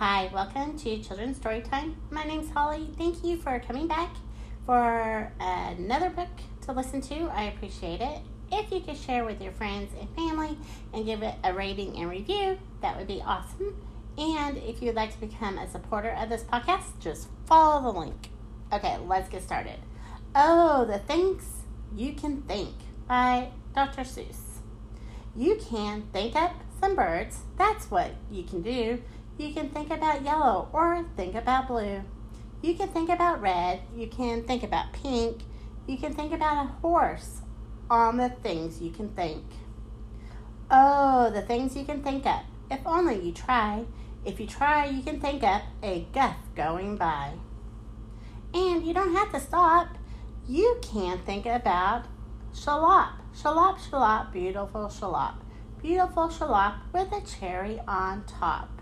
Hi, welcome to Children's Storytime. My name's Holly. Thank you for coming back for another book to listen to. I appreciate it. If you could share with your friends and family and give it a rating and review, that would be awesome. And if you'd like to become a supporter of this podcast, just follow the link. Okay, let's get started. Oh, the things you can think by Dr. Seuss. You can think up some birds. That's what you can do. You can think about yellow or think about blue. You can think about red. You can think about pink. You can think about a horse on the things you can think. Oh, the things you can think up. If only you try. If you try, you can think up a guff going by. And you don't have to stop. You can think about schlopp. Schlopp, schlopp, beautiful schlopp. Beautiful schlopp with a cherry on top.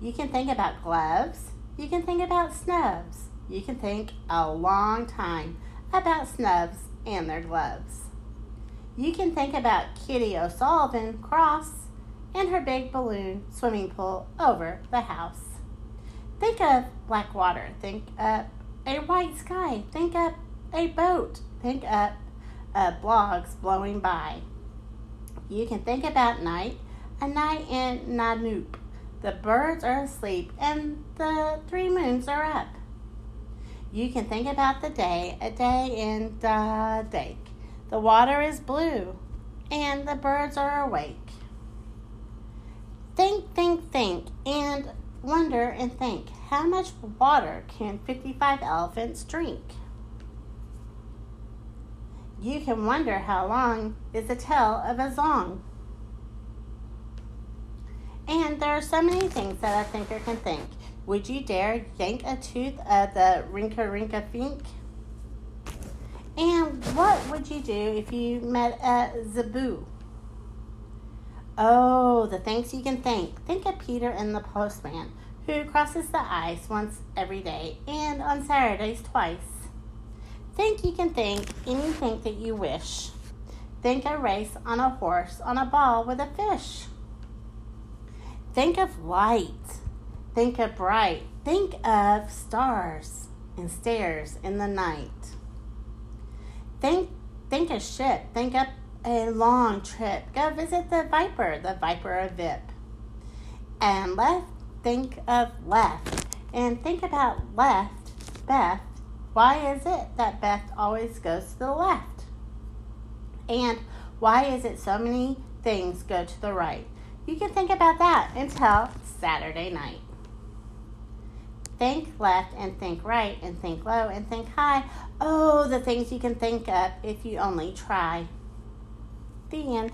You can think about gloves. You can think about snuvs. You can think a long time about snuvs and their gloves. You can think about Kitty O'Sullivan Krauss and her big balloon swimming pool over the house. Think of black water. Think up a white sky. Think up a boat. Think up uh, blogs blowing by. You can think about night, a night in Na-Nupp. The birds are asleep and the three moons are up. You can think about the day, a day in the Dake. The water is blue, and the birds are awake. Think, think, think, and wonder and think how much water can 55 elephants drink? You can wonder how long is the tail of a zong. And there are so many things that a thinker can think. Would you dare yank a tooth of the Rinka Rinka Fink? And what would you do if you met a Zaboo? Oh, the things you can think. Think of Peter and the postman, who crosses the ice once every day and on Saturdays twice. Think you can think anything that you wish. Think a race on a horse on a ball with a fish. Think of light. Think of bright. Think of stars and stairs in the night. Think think a ship. Think up a long trip. Go visit the Vipper, the Vipper of Vipp. And left, think of left. And think about left, Beth. Why is it that Beth always goes to the left? And why is it so many things go to the right? You can think about that until Saturday night. Think left and think right and think low and think high. Oh, the things you can think of if you only try. The end.